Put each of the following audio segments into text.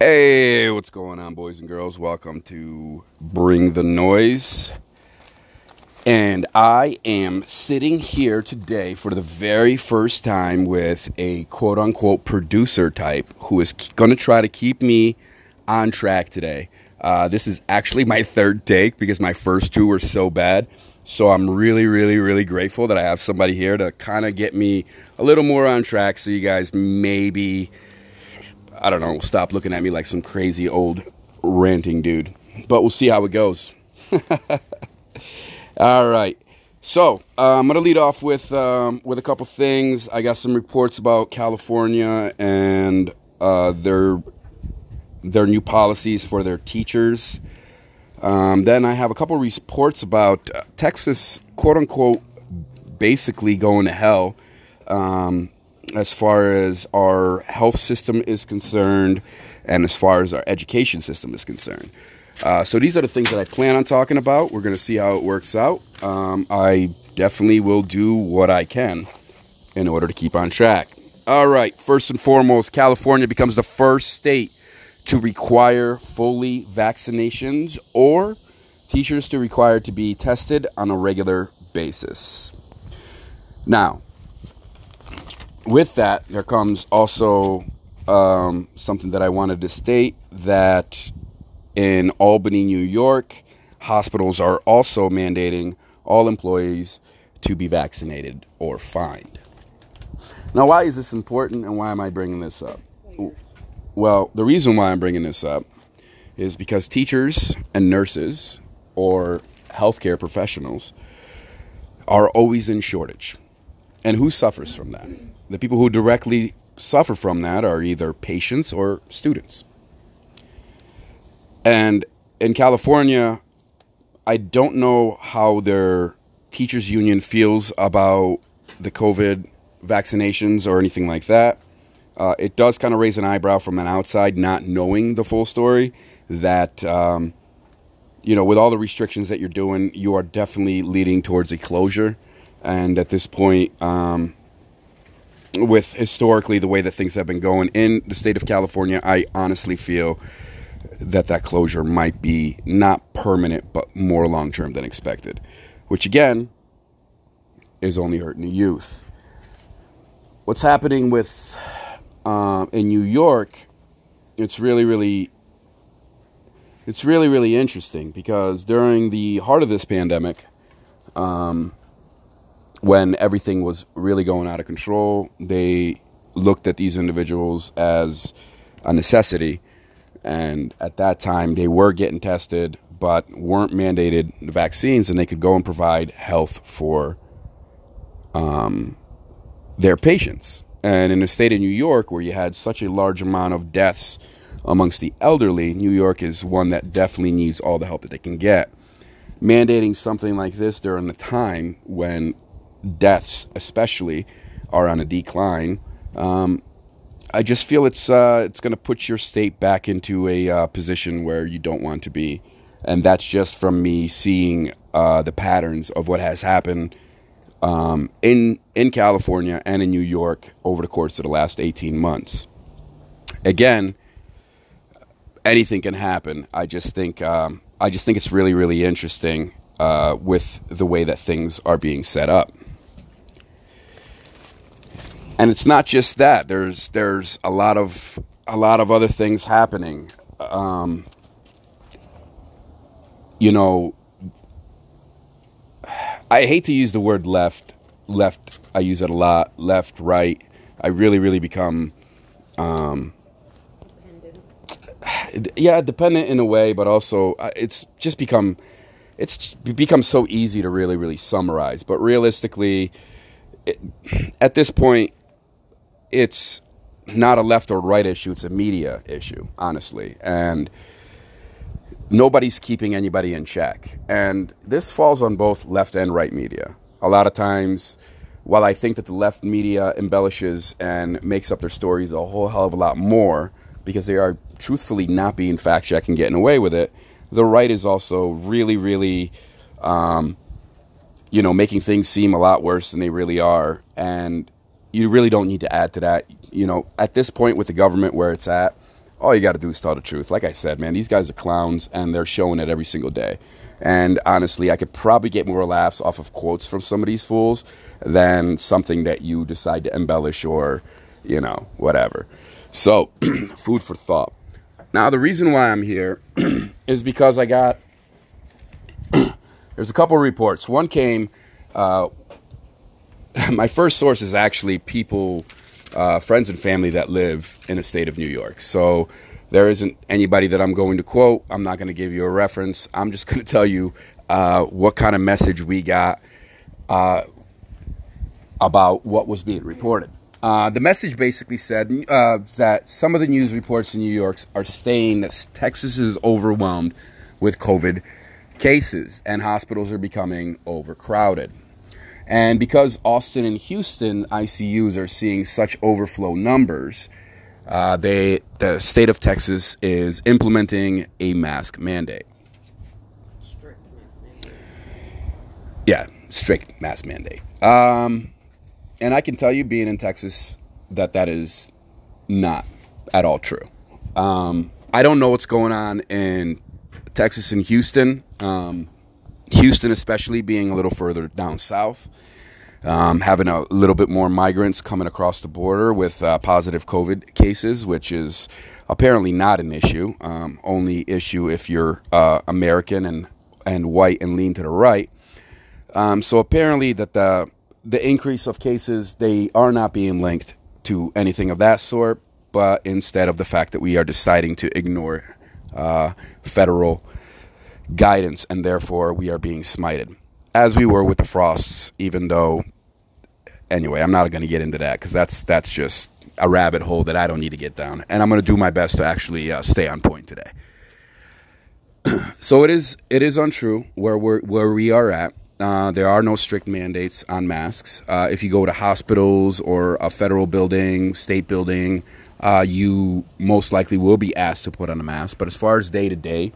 Hey, what's going on, boys and girls? Welcome to Bring the Noise. And I am sitting here today for the very first time with a quote unquote producer type who is going to try to keep me on track today. Uh, this is actually my third take because my first two were so bad. So I'm really, really, really grateful that I have somebody here to kind of get me a little more on track so you guys maybe, I don't know, stop looking at me like some crazy old ranting dude. But we'll see how it goes. All right. So uh, I'm gonna lead off with um, with a couple things. I got some reports about California and uh, their their new policies for their teachers. Um, then I have a couple reports about uh, Texas, quote unquote, basically going to hell um, as far as our health system is concerned and as far as our education system is concerned. Uh, so these are the things that I plan on talking about. We're going to see how it works out. Um, I definitely will do what I can in order to keep on track. All right, first and foremost, California becomes the first state to require fully vaccinations or teachers to require to be tested on a regular basis. Now, with that, there comes also um, something that I wanted to state that in Albany, New York, hospitals are also mandating all employees to be vaccinated or fined. Now, why is this important and why am I bringing this up? Well, the reason why I'm bringing this up is because teachers and nurses or healthcare professionals are always in shortage. And who suffers from that? The people who directly suffer from that are either patients or students. And in California, I don't know how their teachers union feels about the COVID vaccinations or anything like that. Uh, it does kind of raise an eyebrow from an outside, not knowing the full story. That um, you know, with all the restrictions that you're doing, you are definitely leading towards a closure. And at this point, um, with historically the way that things have been going in the state of California, I honestly feel that that closure might be not permanent, but more long term than expected. Which again is only hurting the youth. What's happening with uh, in New York, it's really, really, it's really, really interesting because during the heart of this pandemic, um, when everything was really going out of control, they looked at these individuals as a necessity. And at that time, they were getting tested, but weren't mandated vaccines, and they could go and provide health for um, their patients. And in the state of New York, where you had such a large amount of deaths amongst the elderly, New York is one that definitely needs all the help that they can get. Mandating something like this during the time when deaths, especially, are on a decline, um, I just feel it's uh, it's going to put your state back into a uh, position where you don't want to be, and that's just from me seeing uh, the patterns of what has happened um, in in California and in New York over the course of the last 18 months. Again, anything can happen. I just think um, I just think it's really really interesting uh, with the way that things are being set up. And it's not just that. There's there's a lot of a lot of other things happening. Um, you know, I hate to use the word left. Left, I use it a lot. Left, right. I really, really become, um, yeah, dependent in a way, but also uh, it's just become, it's become so easy to really, really summarize. But realistically, it, at this point, it's not a left or right issue; it's a media issue, honestly, and nobody's keeping anybody in check. And this falls on both left and right media. A lot of times, while I think that the left media embellishes and makes up their stories a whole hell of a lot more because they are truthfully not being fact checked and getting away with it, the right is also really, really, um, you know, making things seem a lot worse than they really are. And you really don't need to add to that. You know, at this point with the government where it's at, all you got to do is tell the truth. Like I said, man, these guys are clowns and they're showing it every single day. And honestly, I could probably get more laughs off of quotes from some of these fools than something that you decide to embellish or, you know, whatever. So, food for thought. Now, the reason why I'm here is because I got there's a couple of reports. One came. Uh, my first source is actually people, uh, friends and family that live in the state of New York. So there isn't anybody that I'm going to quote. I'm not going to give you a reference. I'm just going to tell you uh, what kind of message we got uh, about what was being reported. Uh, the message basically said uh, that some of the news reports in New York are saying that Texas is overwhelmed with COVID cases and hospitals are becoming overcrowded. And because Austin and Houston ICUs are seeing such overflow numbers, uh, they the state of Texas is implementing a mask mandate. Strict mask mandate. Yeah, strict mask mandate. Um, and I can tell you, being in Texas, that that is not at all true. Um, I don't know what's going on in Texas and Houston. Um, Houston, especially being a little further down south, um, having a little bit more migrants coming across the border with uh, positive COVID cases, which is apparently not an issue. Um, only issue if you're uh, American and and white and lean to the right. Um, so apparently that the the increase of cases they are not being linked to anything of that sort, but instead of the fact that we are deciding to ignore uh, federal guidance and therefore we are being smited, as we were with the frosts. Even though, anyway, I'm not going to get into that because that's that's just a rabbit hole that I don't need to get down, and I'm going to do my best to actually uh, stay on point today. so it is it is untrue where we're where we are at. Uh, there are no strict mandates on masks. Uh, if you go to hospitals or a federal building, state building, uh, you most likely will be asked to put on a mask. But as far as day to day,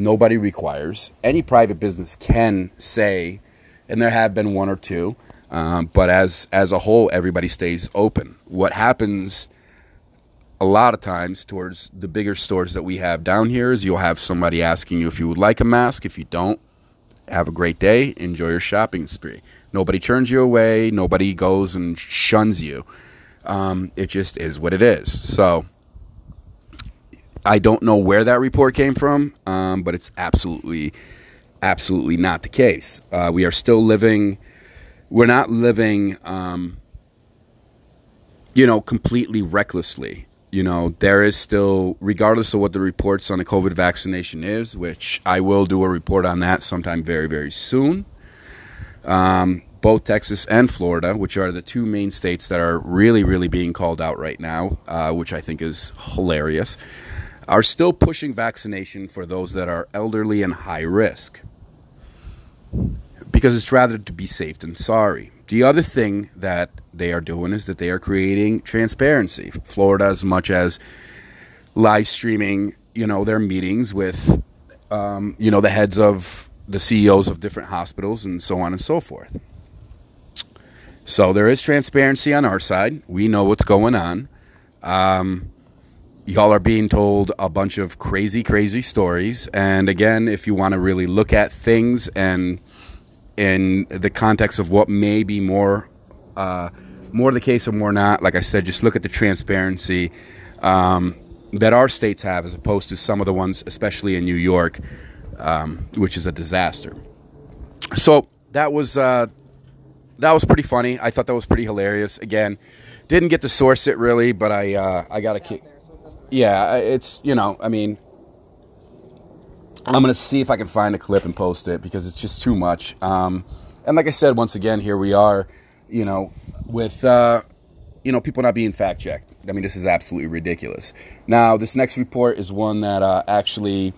nobody requires. Any private business can say, and there have been one or two, um, but as as a whole, everybody stays open. What happens a lot of times towards the bigger stores that we have down here is you'll have somebody asking you if you would like a mask. If you don't, have a great day, enjoy your shopping spree. Nobody turns you away, nobody goes and shuns you. Um, it just is what it is. So I don't know where that report came from, um, but it's absolutely, absolutely not the case. Uh, we are still living, we're not living, um, you know, completely recklessly you know, there is still, regardless of what the reports on the COVID vaccination is, which I will do a report on that sometime very, very soon. Um, both Texas and Florida, which are the two main states that are really, really being called out right now, uh, which I think is hilarious, are still pushing vaccination for those that are elderly and high risk because it's rather to be safe than sorry. The other thing that they are doing is that they are creating transparency. Florida, as much as live streaming, you know, their meetings with, um, you know, the heads of the CEOs of different hospitals and so on and so forth. So there is transparency on our side. We know what's going on. Um, y'all are being told a bunch of crazy, crazy stories. And again, if you want to really look at things and in the context of what may be more uh, more the case or more not. Like I said, just look at the transparency um, that our states have as opposed to some of the ones, especially in New York, um, which is a disaster. So that was uh, that was pretty funny. I thought that was pretty hilarious. Again, didn't get to source it really, but I uh, I got a kick. Yeah, it's you know, I mean, I'm to see if I can find a clip and post it because it's just too much. Um, and like I said, once again, here we are, you know, with, uh, you know, people not being fact checked. I mean, this is absolutely ridiculous. Now, this next report is one that uh, actually,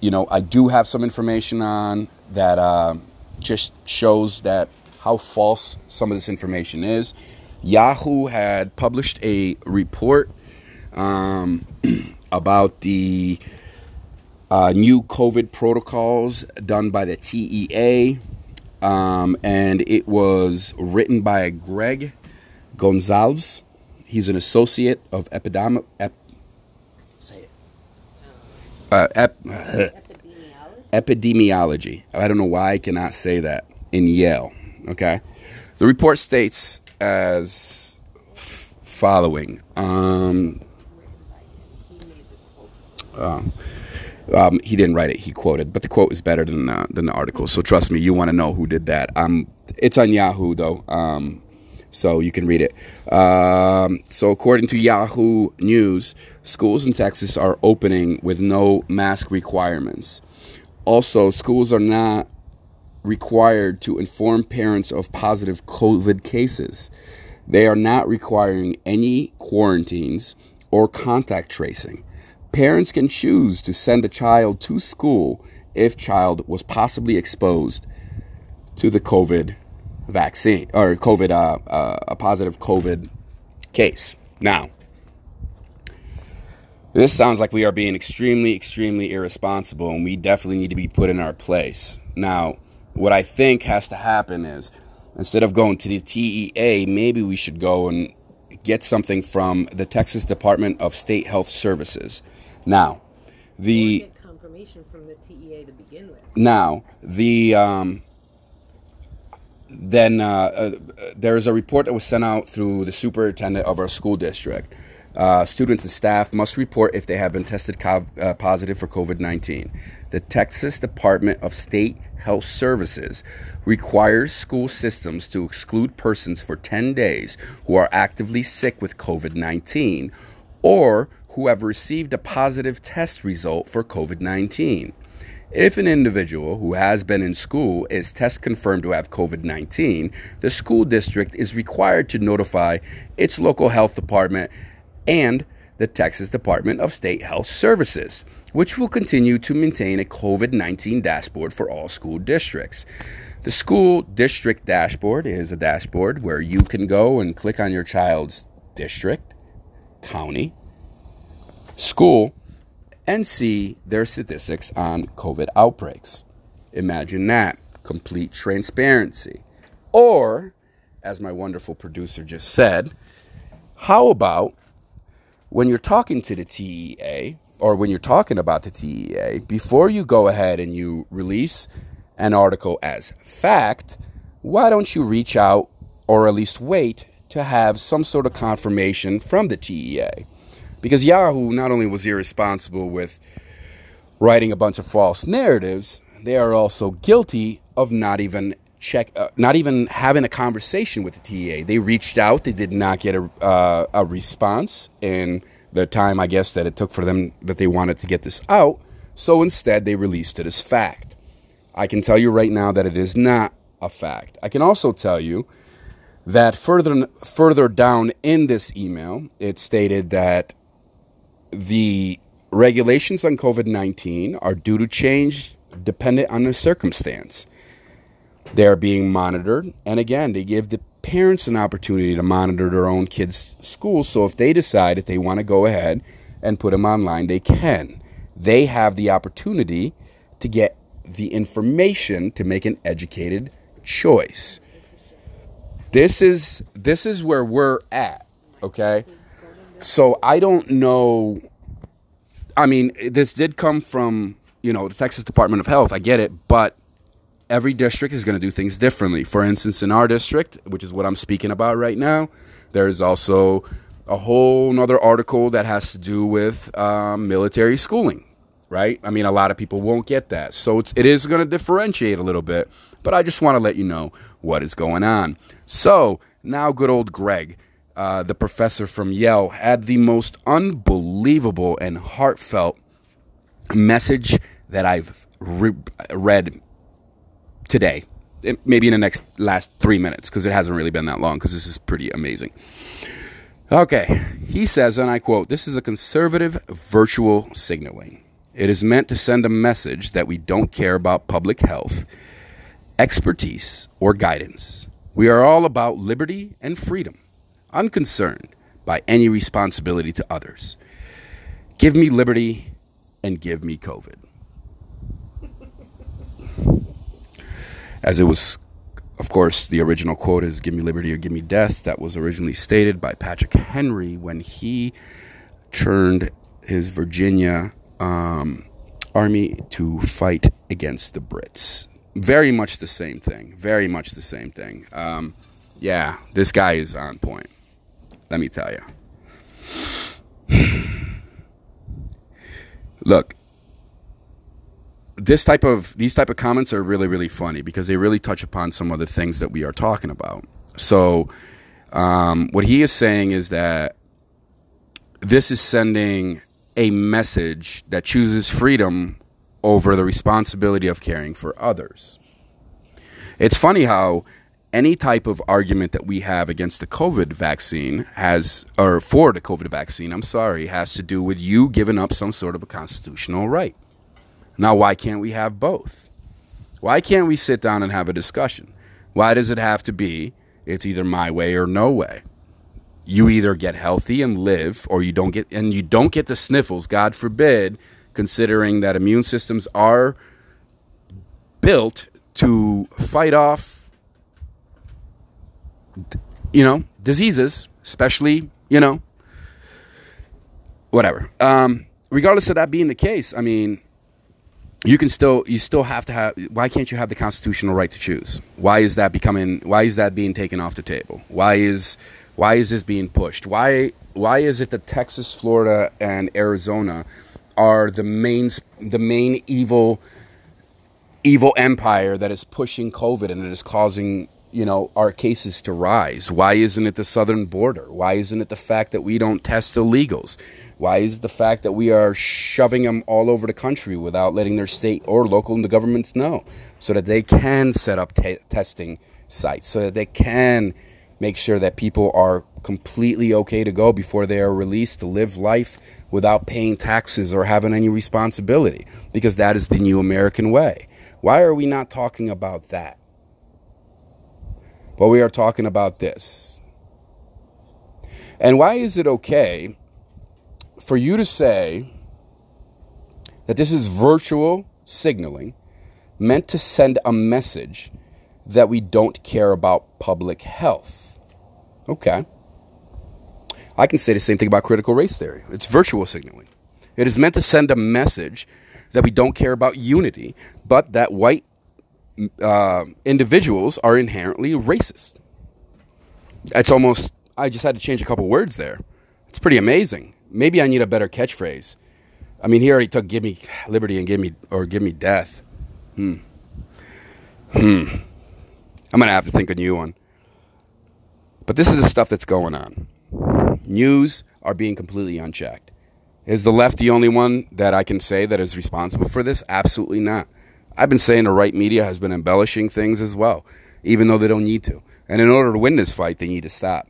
you know, I do have some information on that uh, just shows that how false some of this information is. Yahoo had published a report um, about the uh, new COVID protocols done by the TEA. Um, and it was written by Gregg Gonsalves. He's an associate of epidemi- ep- Say it. Uh, ep- Epidemiology? epidemiology. I don't know why I cannot say that in Yale. Okay. The report states as following. Um, He made the quote. Um, um, he didn't write it; he quoted, but the quote is better than than the article. So trust me, you want to know who did that. Um, it's on Yahoo though, um, so you can read it. Um, so according to Yahoo News, schools in Texas are opening with no mask requirements. Also, schools are not required to inform parents of positive COVID cases. They are not requiring any quarantines or contact tracing. Parents can choose to send a child to school if child was possibly exposed to the COVID vaccine or COVID uh, uh, a positive COVID case. Now, this sounds like we are being extremely, extremely irresponsible, and we definitely need to be put in our place. Now, what I think has to happen is instead of going to the TEA, maybe we should go and get something from the Texas Department of State Health Services. Now, the confirmation from the TEA to begin with. now the um, then uh, uh, there's a report that was sent out through the superintendent of our school district. Uh, students and staff must report if they have been tested co- uh, positive for COVID 19. The Texas Department of State Health Services requires school systems to exclude persons for 10 days who are actively sick with COVID 19 or who have received a positive test result for COVID 19. If an individual who has been in school is test confirmed to have COVID 19, the school district is required to notify its local health department and the Texas Department of State Health Services, which will continue to maintain a COVID 19 dashboard for all school districts. The school district dashboard is a dashboard where you can go and click on your child's district, county, school, and see their statistics on COVID outbreaks. Imagine that complete transparency. Or, as my wonderful producer just said, how about when you're talking to the TEA or when you're talking about the TEA, before you go ahead and you release an article as fact, why don't you reach out or at least wait to have some sort of confirmation from the TEA? Because Yahoo not only was irresponsible with writing a bunch of false narratives, they are also guilty of not even check, uh, not even having a conversation with the TEA. They reached out, they did not get a uh, a response in the time, I guess, that it took for them that they wanted to get this out. So instead, they released it as fact. I can tell you right now that it is not a fact. I can also tell you that further further down in this email, it stated that the regulations on COVID 19 are due to change dependent on the circumstance. They are being monitored, and again, they give the parents an opportunity to monitor their own kids' schools. So if they decide that they want to go ahead and put them online, they can. They have the opportunity to get the information to make an educated choice. This is this is where we're at, okay? So I don't know I mean, this did come from, you know, the Texas Department of Health. I get it, but every district is going to do things differently. For instance, in our district, which is what I'm speaking about right now, there's also a whole nother article that has to do with um, military schooling, right? I mean, a lot of people won't get that. So it's, it is going to differentiate a little bit, but I just want to let you know what is going on. So now, good old Greg. Uh, the professor from Yale had the most unbelievable and heartfelt message that I've re- read today. It- Maybe in the next last three minutes, because it hasn't really been that long, because this is pretty amazing. Okay, he says, and I quote, This is a conservative virtual signaling. It is meant to send a message that we don't care about public health, expertise, or guidance. We are all about liberty and freedom, unconcerned by any responsibility to others. Give me liberty and give me COVID. As it was, of course, the original quote is Give me liberty or give me death. That was originally stated by Patrick Henry when he turned his Virginia um, army to fight against the Brits. Very much the same thing. Very much the same thing. Um, yeah, this guy is on point. Let me tell you. Look, this type of these type of comments are really really funny because they really touch upon some of the things that we are talking about. So, um, what he is saying is that this is sending a message that chooses freedom over the responsibility of caring for others. It's funny how any type of argument that we have against the COVID vaccine has, or for the COVID vaccine, I'm sorry, has to do with you giving up some sort of a constitutional right. Now, why can't we have both? Why can't we sit down and have a discussion? Why does it have to be it's either my way or no way? You either get healthy and live, or you don't get, and you don't get the sniffles, God forbid, considering that immune systems are built to fight off, you know, diseases, especially, you know, whatever. Um, regardless of that being the case, I mean, you can still you still have to have why can't you have the constitutional right to choose? Why is that becoming why is that being taken off the table? Why is why is this being pushed? Why why is it that texas florida and arizona are the main the main evil evil empire that is pushing covid and it is causing you know our cases to rise why isn't it the southern border why isn't it the fact that we don't test illegals why is it the fact that we are shoving them all over the country without letting their state or local governments know so that they can set up t- testing sites so that they can make sure that people are completely okay to go before they are released to live life without paying taxes or having any responsibility because that is the new American way. Why are we not talking about that? But we are talking about this. And why is it okay for you to say that this is virtual signaling meant to send a message that we don't care about public health? Okay. I can say the same thing about critical race theory. It's virtual signaling. It is meant to send a message that we don't care about unity, but that white uh, individuals are inherently racist. It's almost, I just had to change a couple words there. It's pretty amazing. Maybe I need a better catchphrase. I mean, he already took "give me liberty" and "give me" or "give me death." Hmm. Hmm. I'm gonna have to think a new one. But this is the stuff that's going on. News are being completely unchecked. Is the left the only one that I can say that is responsible for this? Absolutely not. I've been saying the right media has been embellishing things as well, even though they don't need to. And in order to win this fight, they need to stop.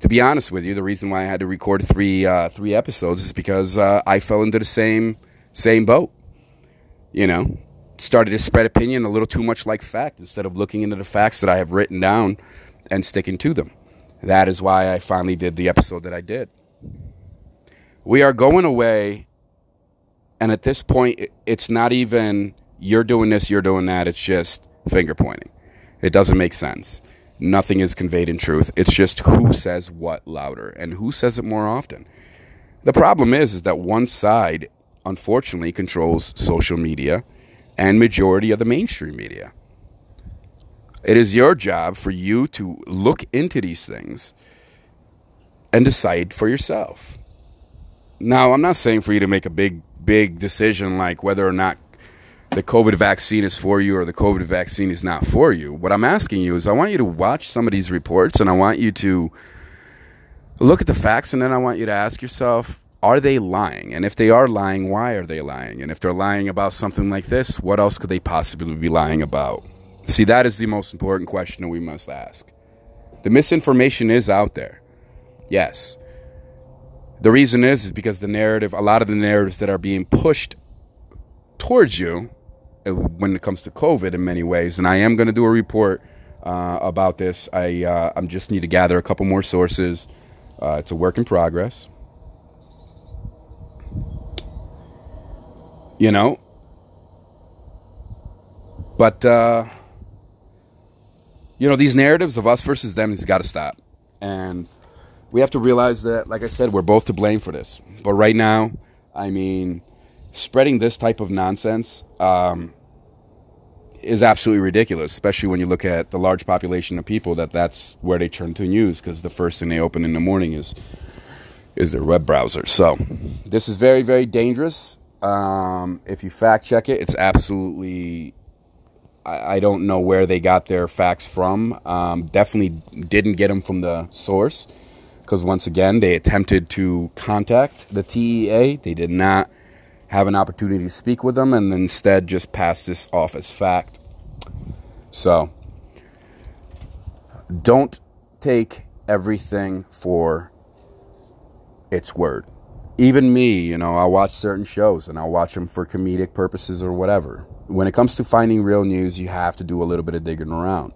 To be honest with you, the reason why I had to record three uh, three episodes is because uh, I fell into the same same boat. You know, started to spread opinion a little too much like fact instead of looking into the facts that I have written down and sticking to them. That is why I finally did the episode that I did. We are going away, and at this point, it's not even you're doing this, you're doing that. It's just finger pointing. It doesn't make sense. Nothing is conveyed in truth. It's just who says what louder and who says it more often. The problem is, is that one side, unfortunately, controls social media and majority of the mainstream media. It is your job for you to look into these things and decide for yourself. Now, I'm not saying for you to make a big, big decision like whether or not the COVID vaccine is for you or the COVID vaccine is not for you. What I'm asking you is I want you to watch some of these reports and I want you to look at the facts and then I want you to ask yourself, are they lying? And if they are lying, why are they lying? And if they're lying about something like this, what else could they possibly be lying about? See, that is the most important question that we must ask. The misinformation is out there. Yes. The reason is, is because the narrative, a lot of the narratives that are being pushed towards you when it comes to COVID in many ways. And I am going to do a report uh, about this. I uh, I'm just need to gather a couple more sources. Uh, it's a work in progress. You know, but uh, you know these narratives of us versus them has got to stop, and we have to realize that, like I said, we're both to blame for this. But right now, I mean, spreading this type of nonsense um, is absolutely ridiculous, especially when you look at the large population of people that that's where they turn to news because the first thing they open in the morning is is their web browser. So this is very very dangerous. Um, if you fact check it, it's absolutely. I, don't know where they got their facts from. Um, definitely didn't get them from the source because once again they attempted to contact the TEA. They did not have an opportunity to speak with them and instead just pass this off as fact. So don't take everything for its word. Even me, you know, I watch certain shows and I'll watch them for comedic purposes or whatever. When it comes to finding real news, you have to do a little bit of digging around.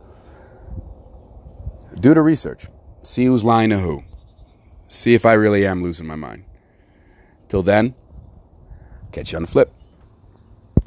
Do the research. See who's lying to who. See if I really am losing my mind. Till then, catch you on the flip.